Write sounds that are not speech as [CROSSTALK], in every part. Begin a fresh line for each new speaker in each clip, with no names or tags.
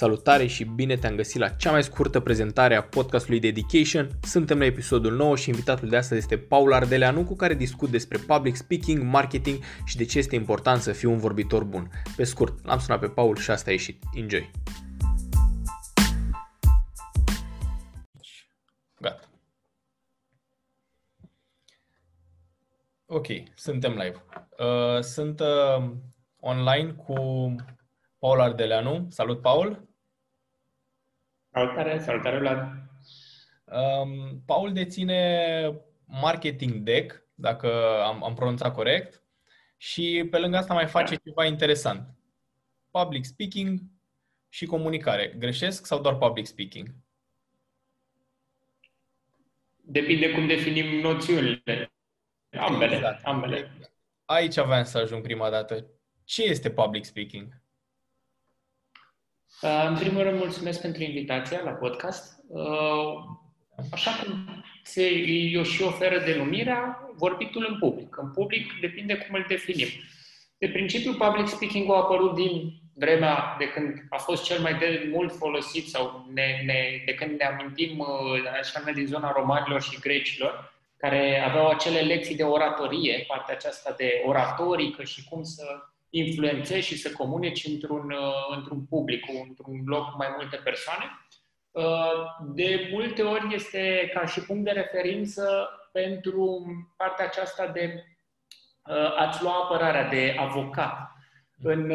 Salutare și bine te-am găsit la cea mai scurtă prezentare a podcastului Dedication. Suntem la episodul 9 și invitatul de astăzi este Paul Ardeleanu cu care discut despre public speaking, marketing și de ce este important să fii un vorbitor bun. Pe scurt, l-am sunat pe Paul și asta a ieșit. Enjoy! Gata. Ok, suntem live. Uh, sunt uh, online cu Paul Ardeleanu. Salut, Paul!
Salutare, salutare, Vlad!
Um, Paul deține Marketing Deck, dacă am, am pronunțat corect, și pe lângă asta mai face da. ceva interesant. Public speaking și comunicare. Greșesc sau doar public speaking?
Depinde cum definim noțiunile. Ambele, exact. ambele.
Aici aveam să ajung prima dată. Ce este public speaking?
Uh, în primul rând, mulțumesc pentru invitația la podcast. Uh, așa cum se, eu și oferă denumirea, vorbitul în public. În public depinde cum îl definim. De principiu, public speaking a apărut din vremea de când a fost cel mai de mult folosit sau ne, ne, de când ne amintim uh, așa din zona romanilor și grecilor, care aveau acele lecții de oratorie, partea aceasta de oratorică și cum să influențezi și să comunici într-un, uh, într-un public, într-un loc cu mai multe persoane. Uh, de multe ori este ca și punct de referință pentru partea aceasta de uh, a-ți lua apărarea de avocat. În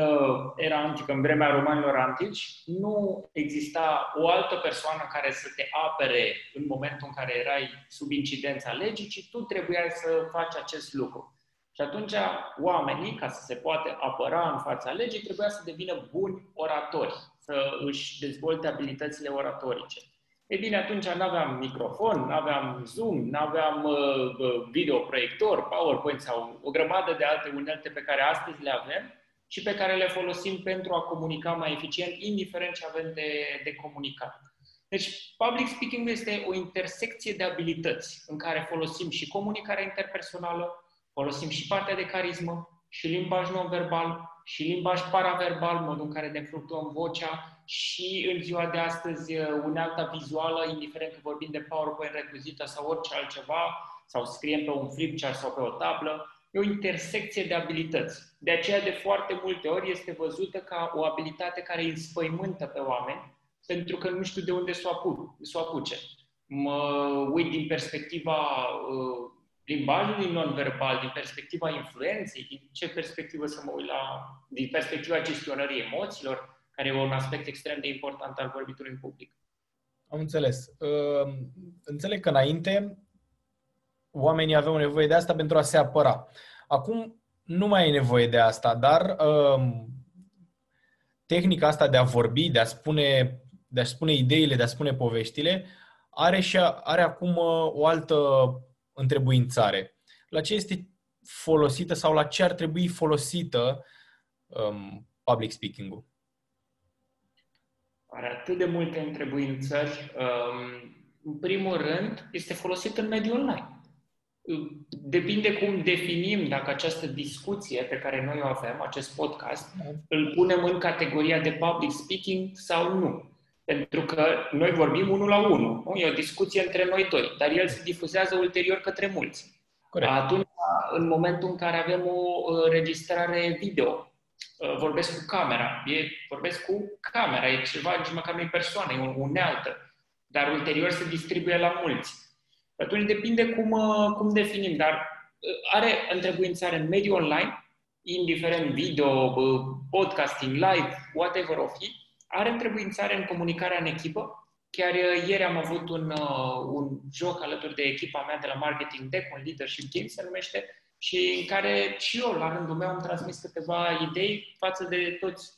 era antică, în vremea romanilor antici, nu exista o altă persoană care să te apere în momentul în care erai sub incidența legii, ci tu trebuiai să faci acest lucru. Și atunci oamenii, ca să se poată apăra în fața legii, trebuia să devină buni oratori, să își dezvolte abilitățile oratorice. Ei bine, atunci nu aveam microfon, nu aveam Zoom, nu aveam uh, uh, videoproiector, PowerPoint sau o grămadă de alte unelte pe care astăzi le avem și pe care le folosim pentru a comunica mai eficient, indiferent ce avem de, de comunicat. Deci, public speaking este o intersecție de abilități în care folosim și comunicarea interpersonală, Folosim și partea de carismă, și limbaj non-verbal, și limbaj paraverbal, modul în care ne fluctuăm vocea și în ziua de astăzi uh, unealta vizuală, indiferent că vorbim de PowerPoint recuzită sau orice altceva, sau scriem pe un flipchart sau pe o tablă, e o intersecție de abilități. De aceea, de foarte multe ori, este văzută ca o abilitate care îi înspăimântă pe oameni, pentru că nu știu de unde să o apuce. Mă uit din perspectiva uh, limbajului non-verbal, din perspectiva influenței, din ce perspectivă să mă uit la, din perspectiva gestionării emoțiilor, care e un aspect extrem de important al vorbitului în public.
Am înțeles. Uh, înțeleg că înainte oamenii aveau nevoie de asta pentru a se apăra. Acum nu mai e nevoie de asta, dar uh, tehnica asta de a vorbi, de a spune, de a spune ideile, de a spune poveștile, are și are acum uh, o altă întrebuințare. La ce este folosită sau la ce ar trebui folosită um, public speaking-ul?
Are atât de multe întrebuințări. Um, în primul rând, este folosit în mediul online. Depinde cum definim dacă această discuție pe care noi o avem, acest podcast, îl punem în categoria de public speaking sau nu. Pentru că noi vorbim unul la unul. Nu? E o discuție între noi doi, dar el se difuzează ulterior către mulți. Corect. Atunci, în momentul în care avem o registrare video, uh, vorbesc cu camera, e, vorbesc cu camera, e ceva, nici măcar nu e persoană, e o unealtă, dar ulterior se distribuie la mulți. Atunci depinde cum, uh, cum definim, dar uh, are întrebuințare în mediul online, indiferent video, podcasting, live, whatever o fi, are întrebuințare în comunicarea în echipă. Chiar uh, ieri am avut un, uh, un joc alături de echipa mea de la Marketing Tech, un leadership team se numește, și în care și eu, la rândul meu, am transmis câteva idei față de toți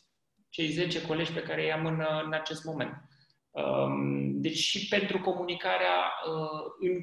cei 10 colegi pe care i-am în, uh, în acest moment. Um, deci și pentru comunicarea în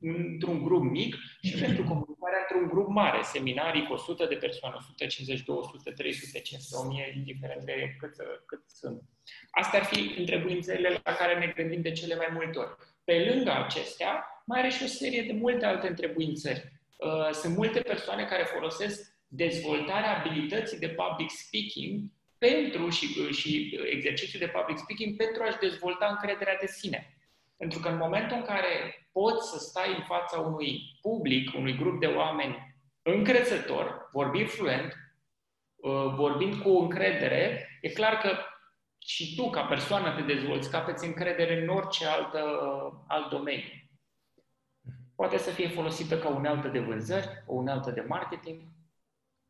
într-un grup mic și pentru comunicarea într-un grup mare, seminarii cu 100 de persoane, 150, 200, 300, 500, 1000, indiferent de cât, cât sunt. Astea ar fi întrebuințele la care ne gândim de cele mai multe ori. Pe lângă acestea, mai are și o serie de multe alte întrebuințări. Uh, sunt multe persoane care folosesc dezvoltarea abilității de public speaking pentru și, și exercițiul de public speaking pentru a-și dezvolta încrederea de sine. Pentru că în momentul în care poți să stai în fața unui public, unui grup de oameni încrezător, vorbind fluent, uh, vorbind cu încredere, e clar că și tu, ca persoană, te dezvolți, capeți încredere în orice altă, alt domeniu. Poate să fie folosită ca unealtă de vânzări, o unealtă de marketing.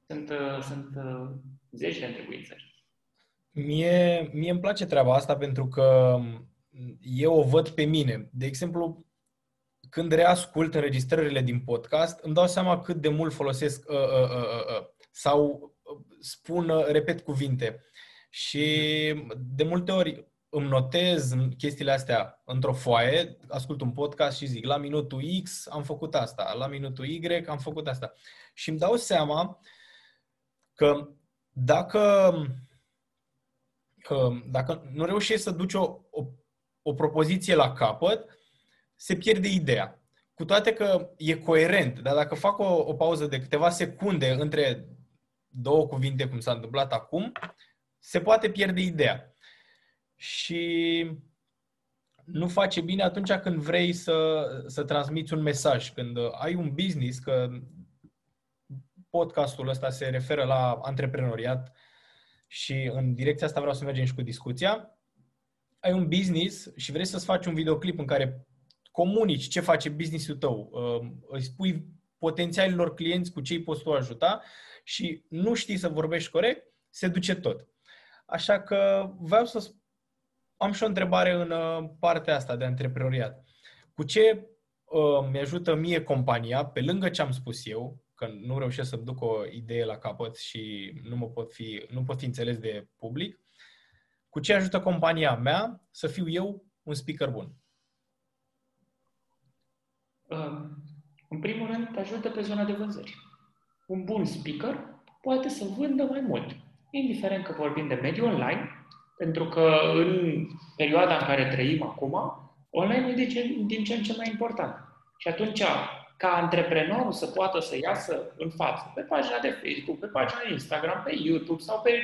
Sunt, uh, sunt uh, zeci de întrebuințări.
Mie, mie îmi place treaba asta pentru că eu o văd pe mine. De exemplu, când reascult înregistrările din podcast, îmi dau seama cât de mult folosesc uh, uh, uh, uh, sau spun, uh, repet cuvinte. Și de multe ori îmi notez chestiile astea într-o foaie, ascult un podcast și zic la minutul X am făcut asta, la minutul Y am făcut asta. Și îmi dau seama că dacă, dacă nu reușești să duci o, o, o propoziție la capăt, se pierde ideea. Cu toate că e coerent, dar dacă fac o, o pauză de câteva secunde între două cuvinte, cum s-a întâmplat acum, se poate pierde ideea. Și nu face bine atunci când vrei să, să transmiți un mesaj, când ai un business, că podcastul ăsta se referă la antreprenoriat și în direcția asta vreau să mergem și cu discuția. Ai un business și vrei să-ți faci un videoclip în care comunici ce face businessul tău, uh, îi spui potențialilor clienți cu ce îi poți tu ajuta și nu știi să vorbești corect, se duce tot. Așa că vreau să am și o întrebare în uh, partea asta de antreprenoriat. Cu ce uh, mi-ajută mie compania, pe lângă ce am spus eu, că nu reușesc să duc o idee la capăt și nu, mă pot fi, nu pot fi înțeles de public, cu ce ajută compania mea să fiu eu un speaker bun?
În primul rând, te ajută pe zona de vânzări. Un bun speaker poate să vândă mai mult, indiferent că vorbim de mediul online, pentru că în perioada în care trăim acum, online e din ce în ce mai important. Și atunci, ca antreprenorul să poată să iasă în față, pe pagina de Facebook, pe pagina de Instagram, pe YouTube sau pe,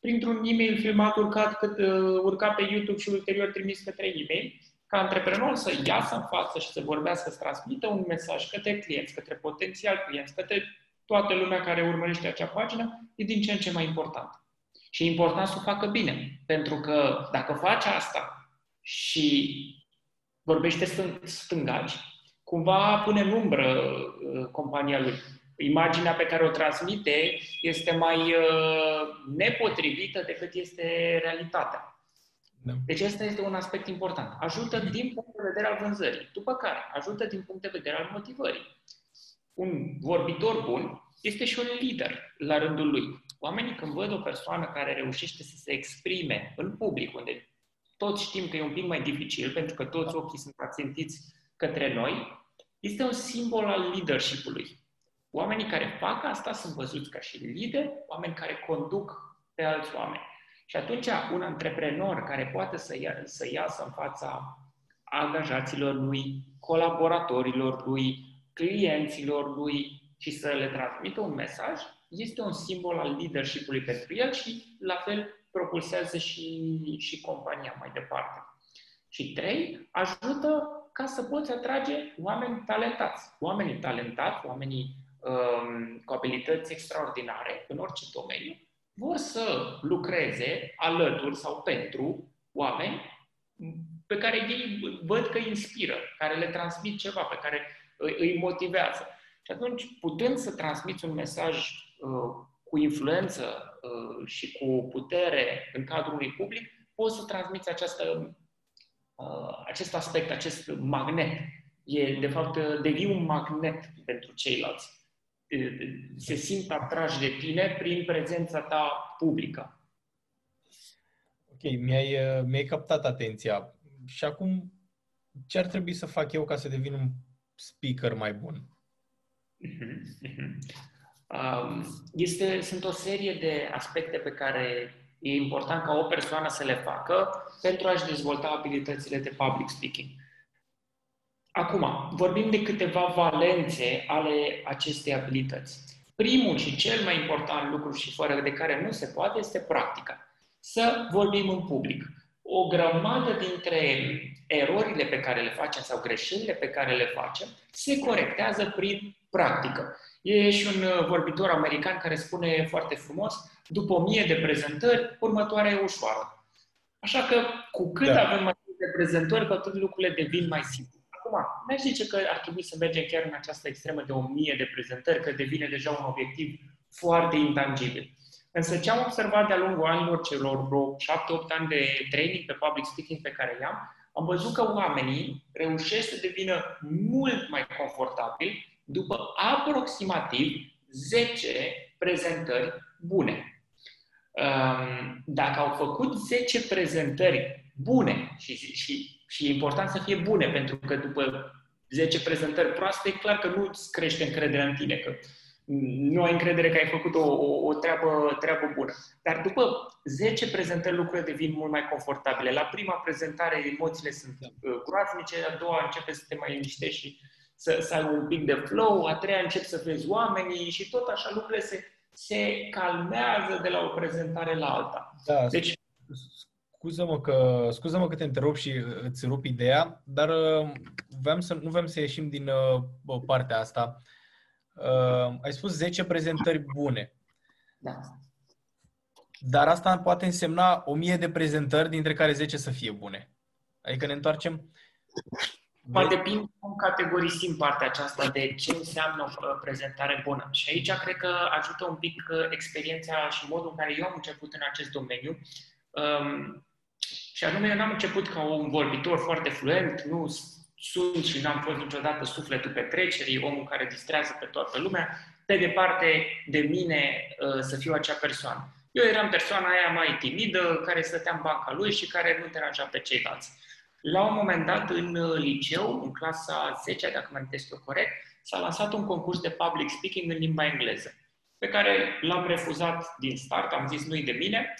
printr-un e-mail filmat urcat, cât, uh, urcat pe YouTube și ulterior trimis către e-mail, ca antreprenor să iasă în față și să vorbească, să transmită un mesaj către clienți, către potențial clienți, către toată lumea care urmărește acea pagină, e din ce în ce mai important. Și e important să o facă bine, pentru că dacă faci asta și vorbește stângaci, cumva pune în umbră uh, compania lui. Imaginea pe care o transmite este mai uh, nepotrivită decât este realitatea. Da. Deci ăsta este un aspect important. Ajută din punct de vedere al vânzării, după care ajută din punct de vedere al motivării. Un vorbitor bun este și un lider la rândul lui. Oamenii când văd o persoană care reușește să se exprime în public, unde toți știm că e un pic mai dificil, pentru că toți ochii sunt ațintiți către noi, este un simbol al leadership-ului. Oamenii care fac asta sunt văzuți ca și lideri, oameni care conduc pe alți oameni. Și atunci un antreprenor care poate să, ia, să iasă în fața angajaților lui, colaboratorilor lui, clienților lui și să le transmită un mesaj, este un simbol al leadership-ului pentru el și la fel propulsează și, și compania mai departe. Și trei, ajută ca să poți atrage oameni talentați. Oamenii talentați, oamenii um, cu abilități extraordinare în orice domeniu, vor să lucreze alături sau pentru oameni pe care ei văd că îi inspiră, care le transmit ceva, pe care îi motivează. Și atunci, putând să transmiți un mesaj uh, cu influență uh, și cu putere în cadrul unui public, poți să transmiți această, uh, acest aspect, acest magnet. E, de fapt, devii un magnet pentru ceilalți se simt atrași de tine prin prezența ta publică.
Ok, mi-ai, mi-ai captat atenția. Și acum, ce ar trebui să fac eu ca să devin un speaker mai bun?
Este, sunt o serie de aspecte pe care e important ca o persoană să le facă pentru a-și dezvolta abilitățile de public speaking. Acum, vorbim de câteva valențe ale acestei abilități. Primul și cel mai important lucru și fără de care nu se poate este practica. să vorbim în public. O grămadă dintre erorile pe care le facem sau greșelile pe care le facem se corectează prin practică. E și un uh, vorbitor american care spune foarte frumos, după o mie de prezentări, următoarea e ușoară. Așa că cu cât da. avem mai multe prezentări, cu atât lucrurile devin mai simple. Acum, nu zice că ar trebui să mergem chiar în această extremă de o mie de prezentări, că devine deja un obiectiv foarte intangibil. Însă ce am observat de-a lungul anilor celor vreo 7-8 ani de training pe public speaking pe care i-am, am văzut că oamenii reușesc să devină mult mai confortabili după aproximativ 10 prezentări bune. Um, dacă au făcut 10 prezentări bune și, și, și e important să fie bune, pentru că după 10 prezentări proaste, e clar că nu îți crește încrederea în tine, că nu ai încredere că ai făcut o, o, o treabă, treabă bună. Dar după 10 prezentări lucrurile devin mult mai confortabile. La prima prezentare emoțiile sunt uh, groaznice, a doua începe să te mai liniștești și să, să ai un pic de flow, a treia încep să vezi oamenii și tot așa lucrurile se, se calmează de la o prezentare la alta.
Da, deci, scuză-mă că, scuză-mă că te întrerup și îți rup ideea, dar uh, vreau să, nu vrem să ieșim din uh, partea asta. Uh, ai spus 10 prezentări bune.
Da.
Dar asta poate însemna 1000 de prezentări, dintre care 10 să fie bune. Adică ne întoarcem
Poate depinde cum categorisim partea aceasta de ce înseamnă o prezentare bună. Și aici cred că ajută un pic uh, experiența și modul în care eu am început în acest domeniu. Um, și anume, eu n-am început ca un vorbitor foarte fluent, nu sunt și n-am fost niciodată sufletul petrecerii, omul care distrează pe toată lumea, pe departe de mine uh, să fiu acea persoană. Eu eram persoana aia mai timidă, care stătea în banca lui și care nu deranja pe ceilalți. La un moment dat, în uh, liceu, în clasa 10, dacă mă amintesc eu corect, s-a lansat un concurs de public speaking în limba engleză, pe care l-am refuzat din start, am zis nu-i de mine,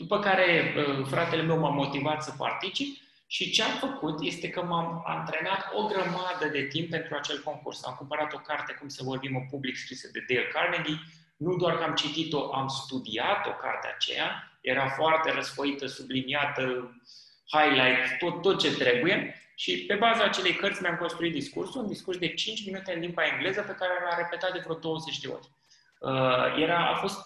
după care uh, fratele meu m-a motivat să particip și ce am făcut este că m-am antrenat o grămadă de timp pentru acel concurs. Am cumpărat o carte, Cum să vorbim în public, scrisă de Dale Carnegie. Nu doar că am citit-o, am studiat-o, cartea aceea. Era foarte răsfoită, subliniată, highlight, tot, tot ce trebuie. Și pe baza acelei cărți mi-am construit discursul, un discurs de 5 minute în limba engleză pe care l-am repetat de vreo 20 de ori. Uh, era, a fost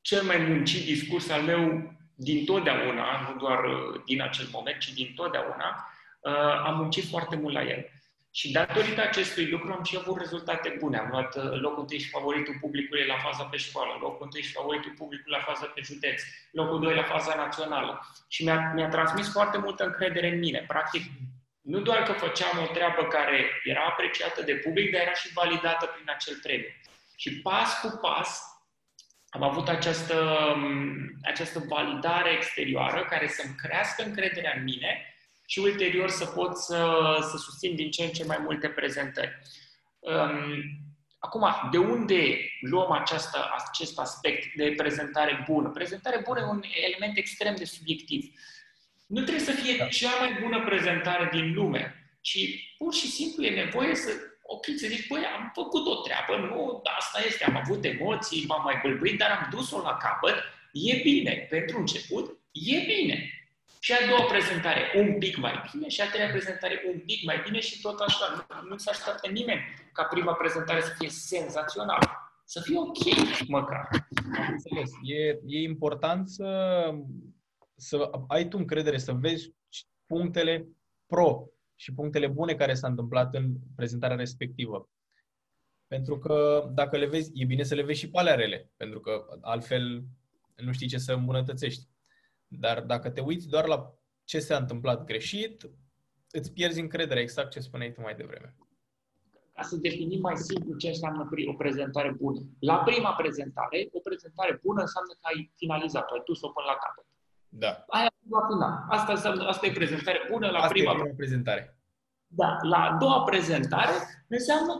cel mai muncit discurs al meu din totdeauna, nu doar uh, din acel moment, ci din totdeauna. Uh, am muncit foarte mult la el. Și datorită acestui lucru am și avut rezultate bune. Am luat uh, locul întâi și favoritul publicului la faza pe școală, locul întâi și favoritul publicului la faza pe județ, locul doi la faza națională. Și mi-a, mi-a transmis foarte multă încredere în mine. Practic, nu doar că făceam o treabă care era apreciată de public, dar era și validată prin acel premiu. Și pas cu pas am avut această, um, această validare exterioară care să-mi crească încrederea în mine și ulterior să pot să, să susțin din ce în ce mai multe prezentări. Um, acum, de unde luăm această, acest aspect de prezentare bună? Prezentare bună e un element extrem de subiectiv. Nu trebuie să fie da. cea mai bună prezentare din lume, ci pur și simplu e nevoie să ok, să zici, băi, am făcut o treabă, nu, asta este, am avut emoții, m-am mai bâlbâit, dar am dus-o la capăt, e bine. Pentru început, e bine. Și a doua prezentare un pic mai bine și a treia prezentare un pic mai bine și tot așa. Nu, nu se așteaptă nimeni ca prima prezentare să fie senzațională. Să fie ok, măcar.
Am înțeles. E, e important să, să ai tu încredere, să vezi punctele pro și punctele bune care s-au întâmplat în prezentarea respectivă. Pentru că dacă le vezi, e bine să le vezi și pe alea rele, pentru că altfel nu știi ce să îmbunătățești. Dar dacă te uiți doar la ce s-a întâmplat greșit, îți pierzi încrederea, exact ce spuneai tu mai devreme.
Ca să definim mai simplu ce înseamnă o prezentare bună. La prima prezentare, o prezentare bună înseamnă că ai finalizat-o, ai dus-o până la capăt.
Da.
Aia la final. Asta, înseamnă, asta e prezentare bună la
asta
prima,
e prima prezentare.
Da. La a doua prezentare înseamnă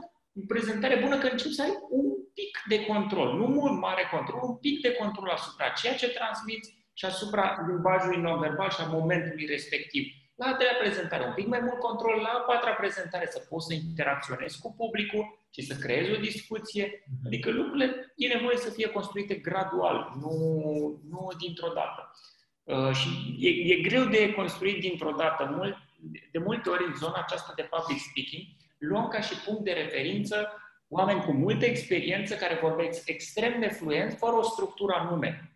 prezentare bună că începi să ai un pic de control, nu mult mare control, un pic de control asupra ceea ce transmiți și asupra limbajului non-verbal și a momentului respectiv. La a treia prezentare, un pic mai mult control, la a patra prezentare să poți să interacționezi cu publicul și să creezi o discuție. Mhm. Adică lucrurile e nevoie să fie construite gradual, nu, nu dintr-o dată. Uh, și e, e greu de construit dintr-o dată. Mult, de multe ori în zona aceasta de public speaking, luăm ca și punct de referință oameni cu multă experiență care vorbesc extrem de fluent, fără o structură anume.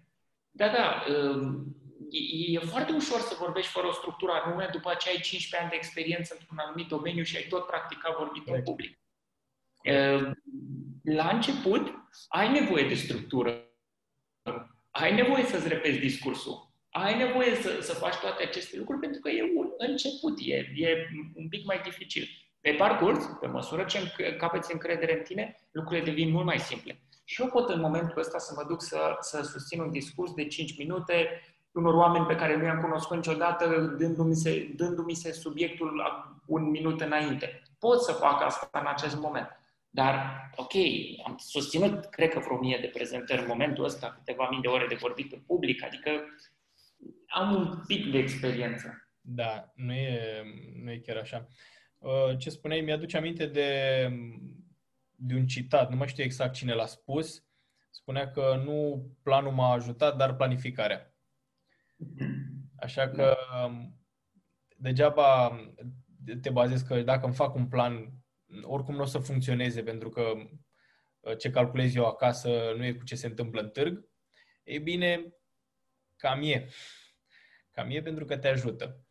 Da, da, um, e, e foarte ușor să vorbești fără o structură anume după ce ai 15 ani de experiență într-un anumit domeniu și ai tot practicat vorbit în public. Um, la început, ai nevoie de structură. Ai nevoie să-ți repezi discursul ai nevoie să, să faci toate aceste lucruri pentru că e un început, e, e un pic mai dificil. Pe parcurs, pe măsură ce capeți încredere în tine, lucrurile devin mult mai simple. Și eu pot în momentul ăsta să mă duc să, să susțin un discurs de 5 minute unor oameni pe care nu i-am cunoscut niciodată, dându-mi se, dându-mi se subiectul un minut înainte. Pot să fac asta în acest moment. Dar, ok, am susținut, cred că vreo mie de prezentări în momentul ăsta, câteva mii de ore de vorbit în public, adică am un pic de experiență.
Da, nu e, nu e chiar așa. Uh, ce spuneai, mi-aduce aminte de, de un citat, nu mai știu exact cine l-a spus, spunea că nu planul m-a ajutat, dar planificarea. Așa că degeaba te bazezi că dacă îmi fac un plan, oricum nu o să funcționeze pentru că uh, ce calculez eu acasă nu e cu ce se întâmplă în târg. Ei bine, cam e. Cam e pentru că te ajută.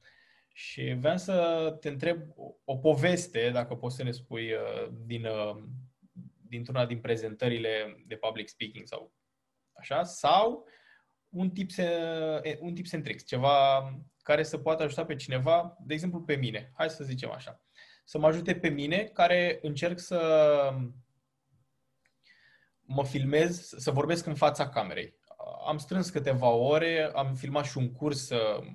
Și vreau să te întreb o poveste, dacă poți să ne spui, uh, din, uh, dintr-una din prezentările de public speaking sau așa, sau un tip, un tip and tricks, ceva care să poată ajuta pe cineva, de exemplu pe mine, hai să zicem așa, să mă ajute pe mine care încerc să mă filmez, să vorbesc în fața camerei am strâns câteva ore, am filmat și un curs uh,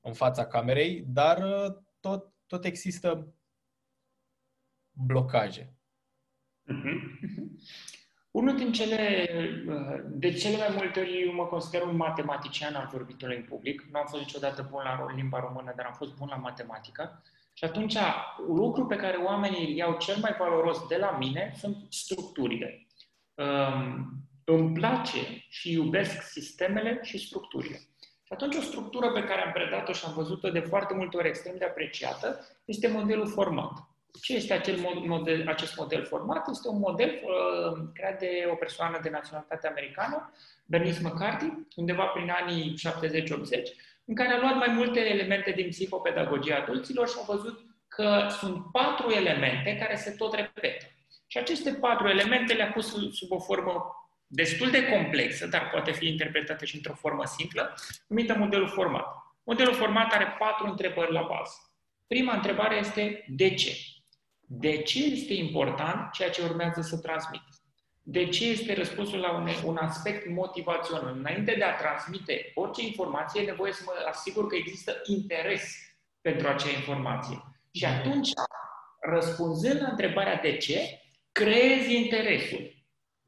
în fața camerei, dar uh, tot, tot există blocaje.
Mm-hmm. Unul din cele, uh, de cele mai multe ori eu mă consider un matematician al vorbitului în public. Nu am fost niciodată bun la limba română, dar am fost bun la matematică. Și atunci, lucru pe care oamenii îl iau cel mai valoros de la mine sunt structurile. Um, îmi place și iubesc sistemele și structurile. Și atunci o structură pe care am predat-o și am văzut-o de foarte multe ori extrem de apreciată este modelul format. Ce este acel model, acest model format? Este un model uh, creat de o persoană de naționalitate americană, Bernice McCarthy, undeva prin anii 70-80, în care a luat mai multe elemente din psihopedagogia adulților și a văzut că sunt patru elemente care se tot repetă. Și aceste patru elemente le-a pus sub o formă destul de complexă, dar poate fi interpretată și într-o formă simplă, numită modelul format. Modelul format are patru întrebări la bază. Prima întrebare este de ce? De ce este important ceea ce urmează să transmit? De ce este răspunsul la un, un aspect motivațional? Înainte de a transmite orice informație, e nevoie să mă asigur că există interes pentru acea informație. Și atunci, răspunzând la întrebarea de ce, creezi interesul.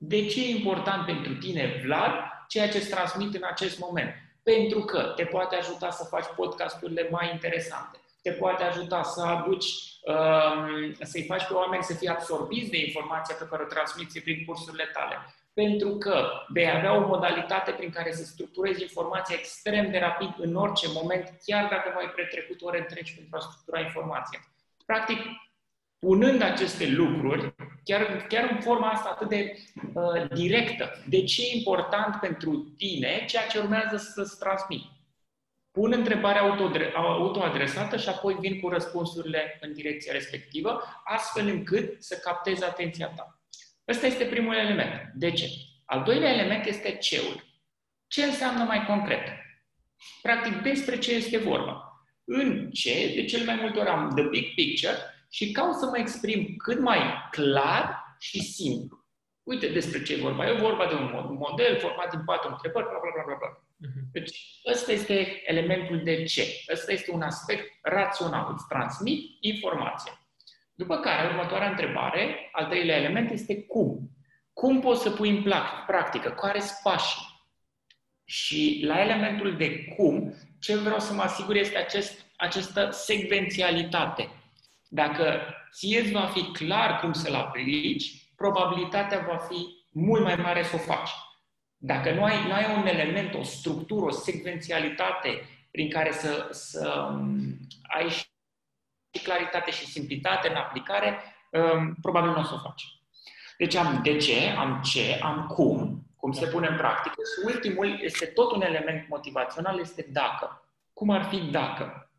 De ce e important pentru tine, Vlad, ceea ce îți transmit în acest moment? Pentru că te poate ajuta să faci podcasturile mai interesante, te poate ajuta să aduci, um, să-i faci pe oameni să fie absorbiți de informația pe care o transmiți prin cursurile tale. Pentru că vei avea o modalitate prin care să structurezi informația extrem de rapid în orice moment, chiar dacă mai pretrecut ore întregi pentru a structura informația. Practic, punând aceste lucruri, chiar, chiar în forma asta atât de uh, directă, de ce e important pentru tine ceea ce urmează să-ți transmit. Pun întrebarea autoadresată și apoi vin cu răspunsurile în direcția respectivă, astfel încât să captezi atenția ta. Ăsta este primul element. De ce? Al doilea element este ceul. Ce înseamnă mai concret? Practic, despre ce este vorba. În ce, de cel mai multe ori am the big picture, și caut să mă exprim cât mai clar și simplu. Uite despre ce e vorba. E vorba de un model format din patru întrebări, bla, bla, bla, bla. Uh-huh. Deci, ăsta este elementul de ce. Ăsta este un aspect rațional. Îți transmit informație. După care, următoarea întrebare, al treilea element, este cum. Cum poți să pui în practică? Care sunt pașii? Și la elementul de cum, ce vreau să mă asigur este acest, această secvențialitate dacă ție îți va fi clar cum să-l aplici, probabilitatea va fi mult mai mare să o faci. Dacă nu ai, nu ai un element, o structură, o secvențialitate prin care să, să um, ai și claritate și simplitate în aplicare, um, probabil nu o să o faci. Deci am de ce, am ce, am cum, cum se pune în practică și ultimul este tot un element motivațional, este dacă. Cum ar fi dacă?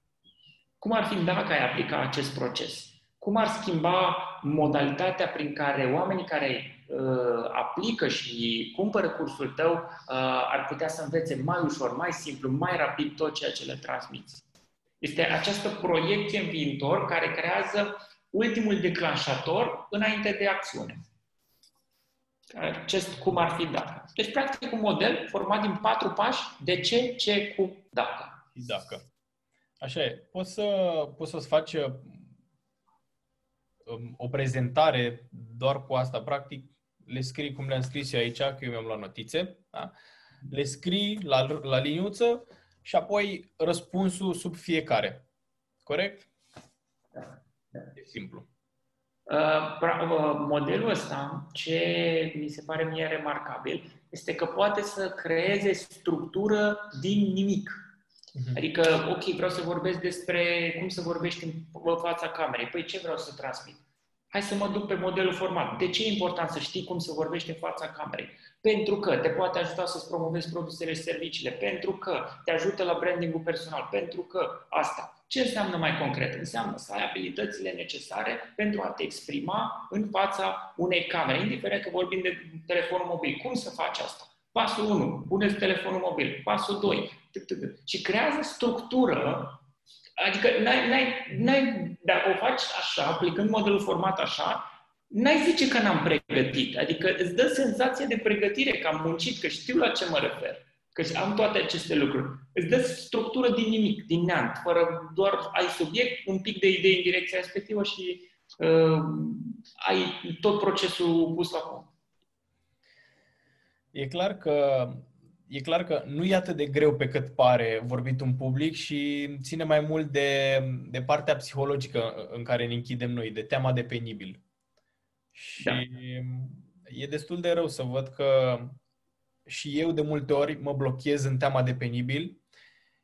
Cum ar fi dacă ai aplica acest proces? Cum ar schimba modalitatea prin care oamenii care uh, aplică și cumpără cursul tău uh, ar putea să învețe mai ușor, mai simplu, mai rapid tot ceea ce le transmiți? Este această proiecție în viitor care creează ultimul declanșator înainte de acțiune. Acest cum ar fi dacă. Deci, practic, un model format din patru pași, de ce, ce, cum, dacă.
Dacă. Așa e. Poți, să, poți să-ți faci um, o prezentare doar cu asta. Practic, le scrii cum le-am scris eu aici, că eu mi-am luat notițe. Da? Le scrii la, la liniuță și apoi răspunsul sub fiecare. Corect?
Da. da.
E simplu.
Uh, uh, modelul ăsta, ce mi se pare mie remarcabil, este că poate să creeze structură din nimic. Uh-huh. Adică, ok, vreau să vorbesc despre cum să vorbești în fața camerei. Păi ce vreau să transmit? Hai să mă duc pe modelul format. De ce e important să știi cum să vorbești în fața camerei? Pentru că te poate ajuta să-ți promovezi produsele și serviciile, pentru că te ajută la brandingul personal, pentru că asta. Ce înseamnă mai concret? Înseamnă să ai abilitățile necesare pentru a te exprima în fața unei camere, indiferent că vorbim de telefonul mobil. Cum să faci asta? Pasul 1, puneți telefonul mobil. Pasul 2, și creează structură Adică n-ai, n-ai, n-ai, dacă o faci așa, aplicând modelul format așa, n-ai zice că n-am pregătit. Adică îți dă senzația de pregătire, că am muncit, că știu la ce mă refer. Că am toate aceste lucruri. Îți dă structură din nimic, din neant, fără doar ai subiect, un pic de idei în direcția respectivă și uh, ai tot procesul pus la punct.
E clar că e clar că nu e atât de greu pe cât pare vorbit un public și ține mai mult de, de partea psihologică în care ne închidem noi, de teama de penibil. Și da. e destul de rău să văd că și eu de multe ori mă blochez în teama de penibil,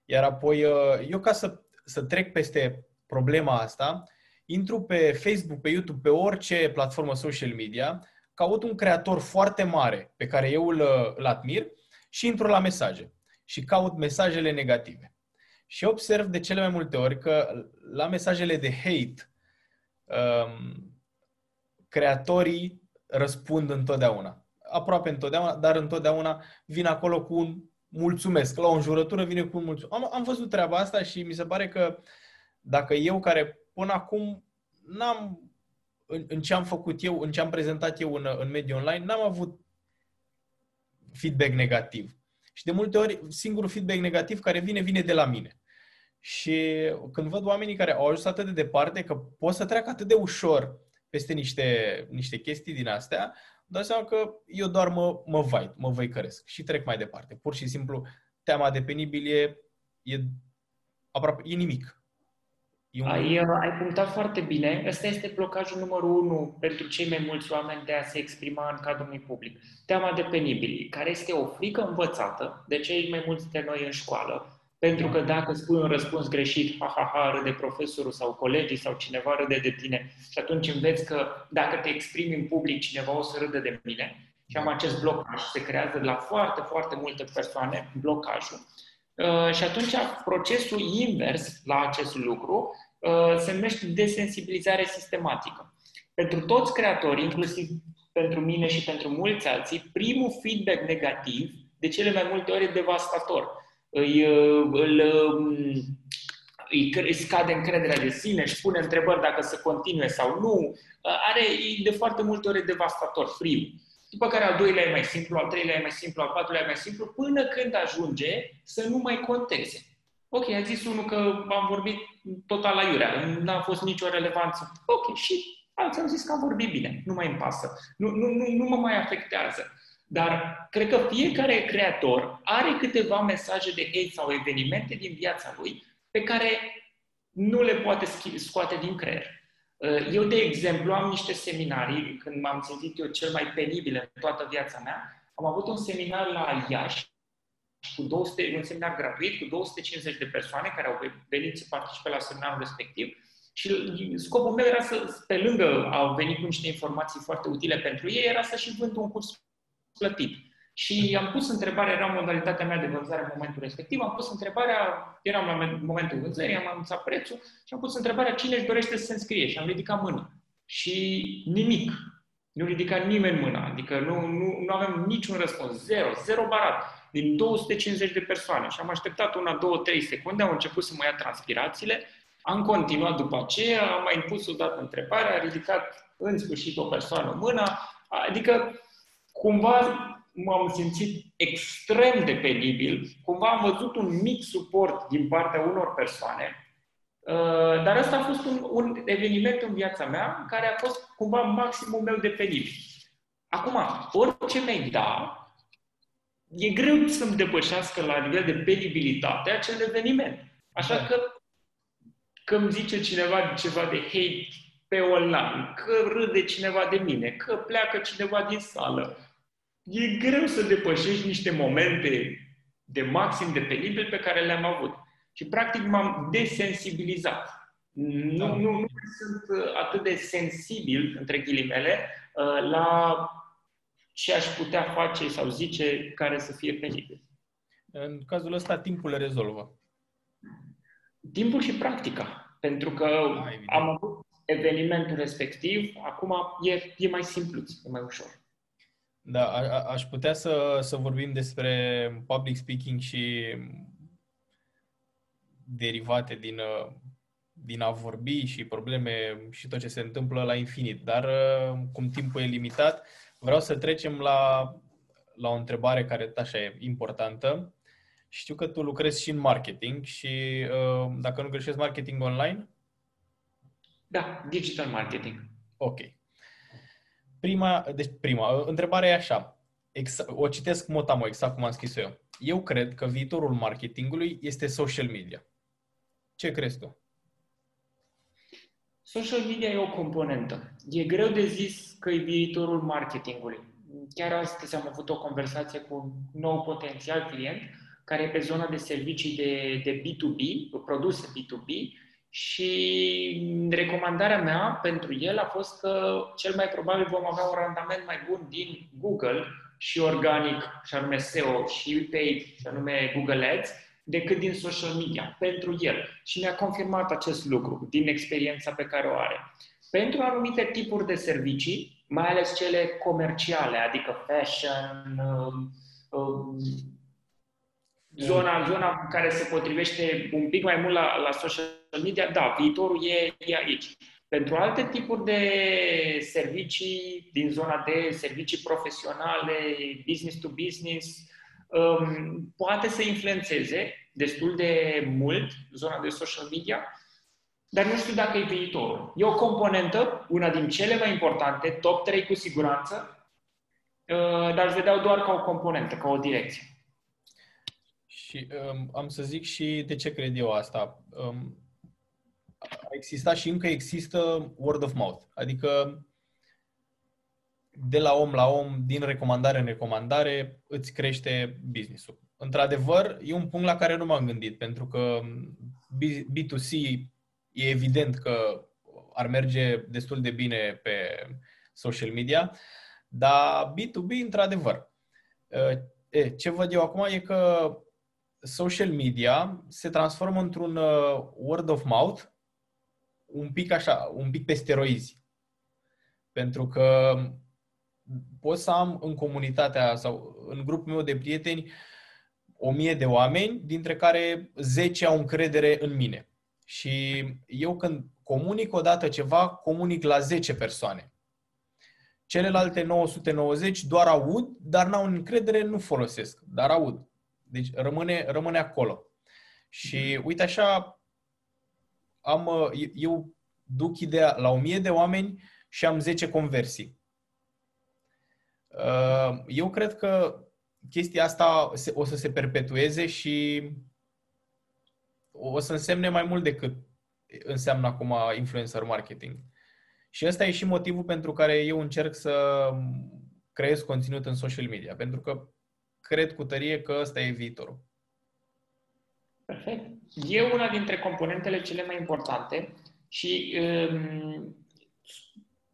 iar apoi uh, eu ca să, să trec peste problema asta, intru pe Facebook, pe YouTube, pe orice platformă social media, caut un creator foarte mare pe care eu îl, îl admir și intru la mesaje și caut mesajele negative. Și observ de cele mai multe ori că la mesajele de hate, um, creatorii răspund întotdeauna. Aproape întotdeauna, dar întotdeauna vin acolo cu un mulțumesc. La o înjurătură vine cu un mulțumesc. Am, am văzut treaba asta și mi se pare că dacă eu care până acum n-am în, în ce am făcut eu, în ce am prezentat eu în, în mediul online, n-am avut feedback negativ. Și de multe ori, singurul feedback negativ care vine, vine de la mine. Și când văd oamenii care au ajuns atât de departe că pot să treacă atât de ușor peste niște, niște chestii din astea, îmi dau seama că eu doar mă, mă vai, mă văicăresc și trec mai departe. Pur și simplu, teama de penibil e, e aproape, e nimic.
E un... ai, uh, ai punctat foarte bine. Ăsta este blocajul numărul unu pentru cei mai mulți oameni de a se exprima în cadrul unui public. Teama de penibili, care este o frică învățată de cei mai mulți de noi în școală, pentru că dacă spui un răspuns greșit, ha, ha, ha, râde profesorul sau colegii sau cineva râde de tine și atunci înveți că dacă te exprimi în public, cineva o să râde de mine. Și am acest blocaj, se creează de la foarte, foarte multe persoane blocajul. Uh, și atunci procesul invers la acest lucru uh, se numește desensibilizare sistematică. Pentru toți creatorii, inclusiv pentru mine și pentru mulți alții, primul feedback negativ, de cele mai multe ori, e devastator. Îi, uh, îl, um, îi, îi scade încrederea de sine, își pune întrebări dacă să continue sau nu. Are, de foarte multe ori, devastator, primul după care al doilea e mai simplu, al treilea e mai simplu, al patrulea e mai simplu, până când ajunge să nu mai conteze. Ok, a zis unul că am vorbit total la iurea, nu a fost nicio relevanță. Ok, și alții au zis că am vorbit bine, nu mai îmi pasă, nu, nu, nu, nu mă mai afectează. Dar cred că fiecare creator are câteva mesaje de hate sau evenimente din viața lui pe care nu le poate scoate din creier. Uh, eu, de exemplu, am niște seminarii, când m-am simțit eu cel mai penibil în toată viața mea, am avut un seminar la Iași, cu 200, un seminar gratuit cu 250 de persoane care au venit să participe la seminarul respectiv și scopul meu era să, pe lângă au venit cu niște informații foarte utile pentru ei, era să și vând un curs plătit. Și am pus întrebarea, era modalitatea mea de vânzare în momentul respectiv, am pus întrebarea, eram la momentul vânzării, am anunțat prețul și am pus întrebarea cine își dorește să se înscrie? Și am ridicat mâna. Și nimic. Nu ridica nimeni mâna, adică nu, nu, nu avem niciun răspuns, zero, zero barat, din 250 de persoane. Și am așteptat una, două, trei secunde, au început să mă ia transpirațiile. Am continuat după aceea, am mai pus o dată întrebarea, a ridicat în sfârșit o persoană mâna, adică cumva m-am simțit extrem de penibil, cumva am văzut un mic suport din partea unor persoane, uh, dar ăsta a fost un, un eveniment în viața mea în care a fost cumva maximul meu de penibil. Acum, orice mi-ai da, e greu să-mi depășească la nivel de penibilitate acel eveniment. Așa da. că că îmi zice cineva ceva de hate pe online, că râde cineva de mine, că pleacă cineva din sală. E greu să depășești niște momente de maxim de penibil pe care le-am avut. Și practic m-am desensibilizat. Nu, da. nu, nu sunt atât de sensibil, între ghilimele, uh, la ce aș putea face sau zice care să fie penibil.
În cazul ăsta, timpul le rezolvă.
Timpul și practica. Pentru că da, am avut evenimentul respectiv, acum e, e mai simplu, e mai ușor.
Da, a, aș putea să, să vorbim despre public speaking și derivate din, din a vorbi și probleme și tot ce se întâmplă la infinit. Dar cum timpul e limitat, vreau să trecem la, la o întrebare care așa e importantă știu că tu lucrezi și în marketing și, uh, dacă nu greșesc, marketing online?
Da, digital marketing.
Ok. Prima, deci prima, uh, întrebarea e așa. Exact, o citesc motamo, exact cum am scris eu. Eu cred că viitorul marketingului este social media. Ce crezi tu?
Social media e o componentă. E greu de zis că e viitorul marketingului. Chiar astăzi am avut o conversație cu un nou potențial client care e pe zona de servicii de, de B2B, produse B2B, și recomandarea mea pentru el a fost că cel mai probabil vom avea un randament mai bun din Google și organic, și anume SEO, și paid, și anume Google Ads, decât din social media, pentru el. Și ne-a confirmat acest lucru din experiența pe care o are. Pentru anumite tipuri de servicii, mai ales cele comerciale, adică fashion, uh, uh, zona, zona care se potrivește un pic mai mult la, la social media, da, viitorul e, e aici. Pentru alte tipuri de servicii, din zona de servicii profesionale, business to business, um, poate să influențeze destul de mult zona de social media, dar nu știu dacă e viitorul. E o componentă, una din cele mai importante, top 3 cu siguranță, uh, dar îți vedeau doar ca o componentă, ca o direcție.
Și um, am să zic și de ce cred eu asta. Um, a existat și încă există word of mouth. Adică de la om la om, din recomandare în recomandare, îți crește business-ul. Într-adevăr, e un punct la care nu m-am gândit, pentru că B2C e evident că ar merge destul de bine pe social media, dar B2B, într-adevăr. Ce văd eu acum e că social media se transformă într-un uh, word of mouth un pic așa, un pic pe steroizi. Pentru că pot să am în comunitatea sau în grupul meu de prieteni o mie de oameni, dintre care 10 au încredere în mine. Și eu când comunic odată ceva, comunic la 10 persoane. Celelalte 990 doar aud, dar n-au încredere, nu folosesc, dar aud. Deci rămâne, rămâne acolo. Și mhm. uite așa, am, uh, eu duc ideea la 1000 de oameni și am 10 conversii. Uh, eu cred că chestia asta o să se perpetueze și o să însemne mai mult decât înseamnă acum influencer marketing. Și ăsta e și motivul pentru care eu încerc să creez conținut în social media, pentru că cred cu tărie că ăsta e viitorul.
Perfect. E una dintre componentele cele mai importante și um,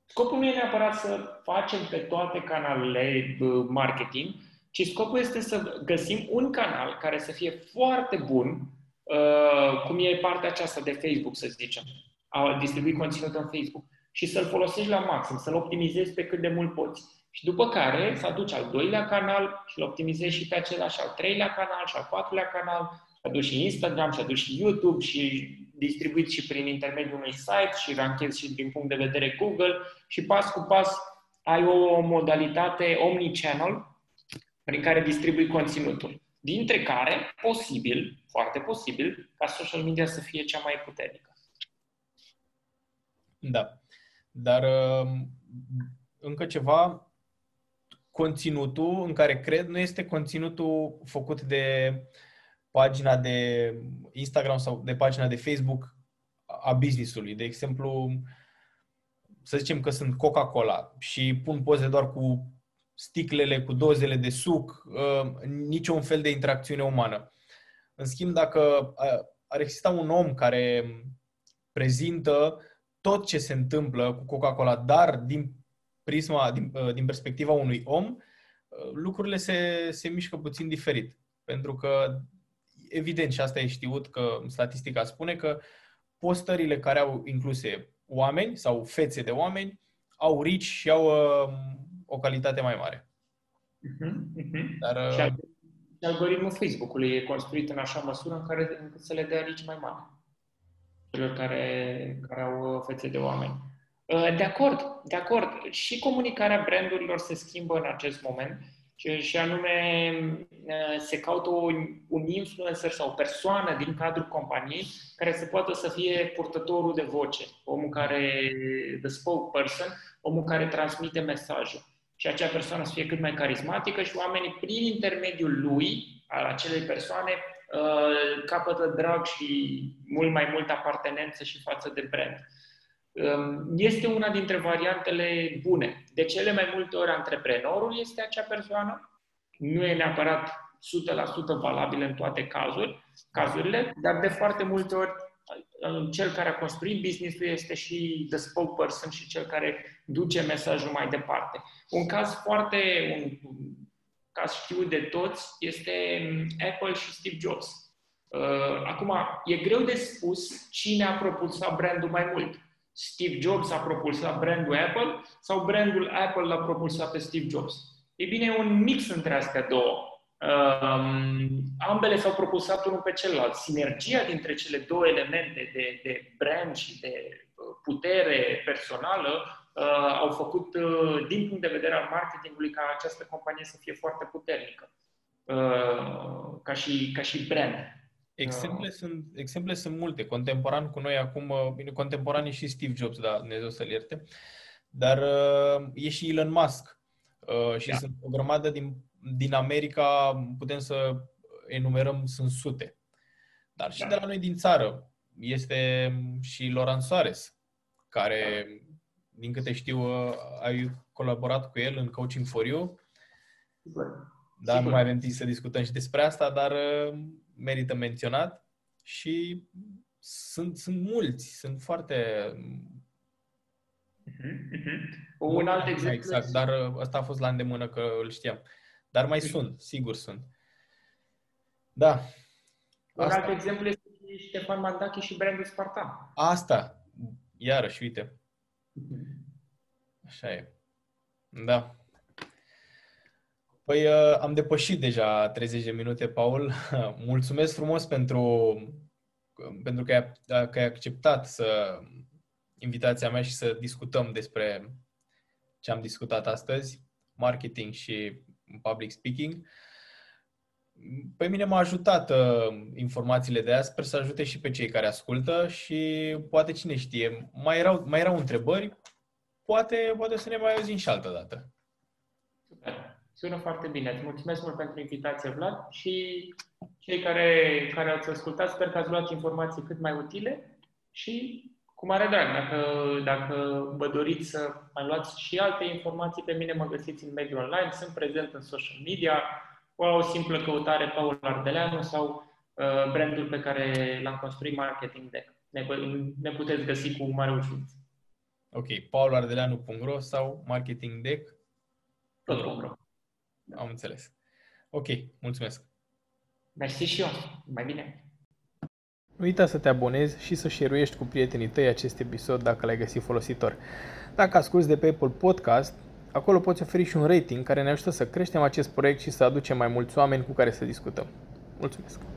scopul nu e neapărat să facem pe toate canalele uh, marketing, ci scopul este să găsim un canal care să fie foarte bun, uh, cum e partea aceasta de Facebook, să zicem, a distribui conținut în Facebook, și să-l folosești la maxim, să-l optimizezi pe cât de mult poți. Și după care să aduci al doilea canal și îl optimizezi și pe același al treilea canal și al patrulea canal, și aduci și Instagram, și aduci și YouTube și distribuiți și prin intermediul unui site și ranchezi și din punct de vedere Google și pas cu pas ai o modalitate omnichannel prin care distribui conținutul. Dintre care, posibil, foarte posibil, ca social media să fie cea mai puternică.
Da. Dar um, încă ceva, conținutul în care cred nu este conținutul făcut de pagina de Instagram sau de pagina de Facebook a businessului. De exemplu, să zicem că sunt Coca-Cola și pun poze doar cu sticlele, cu dozele de suc, uh, niciun fel de interacțiune umană. În schimb, dacă uh, ar exista un om care prezintă tot ce se întâmplă cu Coca-Cola, dar din prisma, din, uh, din perspectiva unui om, lucrurile se, se mișcă puțin diferit. Pentru că, evident, și asta e știut că statistica spune că postările care au incluse oameni sau fețe de oameni au rici și au uh, o calitate mai mare.
Uh-huh, uh-huh. Dar, uh... Și algoritmul Facebook-ului e construit în așa măsură în care încât să le dea rici mai mari celor care, care au fețe de oameni. Uh, de acord, de acord. Și comunicarea brandurilor se schimbă în acest moment și anume uh, se caută un influencer sau o persoană din cadrul companiei care să poată să fie purtătorul de voce, omul care, the spokesperson, omul care transmite mesajul. Și acea persoană să fie cât mai carismatică și oamenii, prin intermediul lui, al acelei persoane, uh, capătă drag și mult mai multă apartenență și față de brand. Um, este una dintre variantele bune. De cele mai multe ori, antreprenorul este acea persoană. Nu e neapărat 100% valabil în toate cazuri, cazurile, dar de foarte multe ori uh, cel care a construit business-ul este și the spokesperson și cel care duce mesajul mai departe. Un caz foarte, un caz știut de toți, este um, Apple și Steve Jobs. Uh, acum, e greu de spus cine a propulsat brandul mai mult Steve Jobs a propulsat brandul Apple sau brandul Apple l-a propulsat pe Steve Jobs? E bine, e un mix între astea două. Um, ambele s-au propulsat unul pe celălalt. Sinergia dintre cele două elemente de, de brand și de uh, putere personală uh, au făcut, uh, din punct de vedere al marketingului, ca această companie să fie foarte puternică, uh, ca, și, ca și brand.
Exemple, uh. sunt, exemple sunt multe. Contemporan cu noi acum, uh, bine, contemporan e și Steve Jobs, da, Dumnezeu să-l ierte, dar uh, e și Elon Musk. Uh, și da. sunt o grămadă din, din America, putem să enumerăm, sunt sute. Dar și da. de la noi din țară este și Loran Soares, care, da. din câte știu, uh, ai colaborat cu el în Coaching for You. Sigur. Da, Sigur. nu mai avem timp să discutăm și despre asta, dar uh, merită menționat și sunt, sunt mulți, sunt foarte...
Uh-huh, Un alt exemplu...
Exact, dar uh, ăsta a fost la îndemână că îl știam. Dar mai uh-huh. sunt, sigur sunt. Da.
Un asta. alt exemplu este Ștefan Mandachi și brandul Spartan.
Asta, iarăși, uite. Așa e. Da. Păi uh, am depășit deja 30 de minute, Paul. [LAUGHS] Mulțumesc frumos pentru, pentru că, ai, că ai acceptat să invitația mea și să discutăm despre ce am discutat astăzi, marketing și public speaking. Pe mine m-a ajutat uh, informațiile de azi, sper să ajute și pe cei care ascultă și poate cine știe, mai erau, mai erau întrebări, poate, poate să ne mai auzim și altă dată.
Super. Sună foarte bine. Îți mulțumesc mult pentru invitație, Vlad, și cei care, care ați ascultat, sper că ați luat informații cât mai utile și Cu mare drag. Dacă, dacă vă doriți să mai luați și alte informații, pe mine mă găsiți în mediul online, sunt prezent în social media, cu o simplă căutare Paul Ardeleanu sau uh, brandul pe care l-am construit, Marketing Deck. Ne, ne puteți găsi cu mare ușurință.
Ok, paulardeleanu.ro sau Marketing Deck?
Tot.ro.
Am înțeles. Ok, mulțumesc.
Mersi și eu. Mai bine.
Nu uita să te abonezi și să share cu prietenii tăi acest episod dacă l-ai găsit folositor. Dacă asculti de pe Apple Podcast, acolo poți oferi și un rating care ne ajută să creștem acest proiect și să aducem mai mulți oameni cu care să discutăm. Mulțumesc!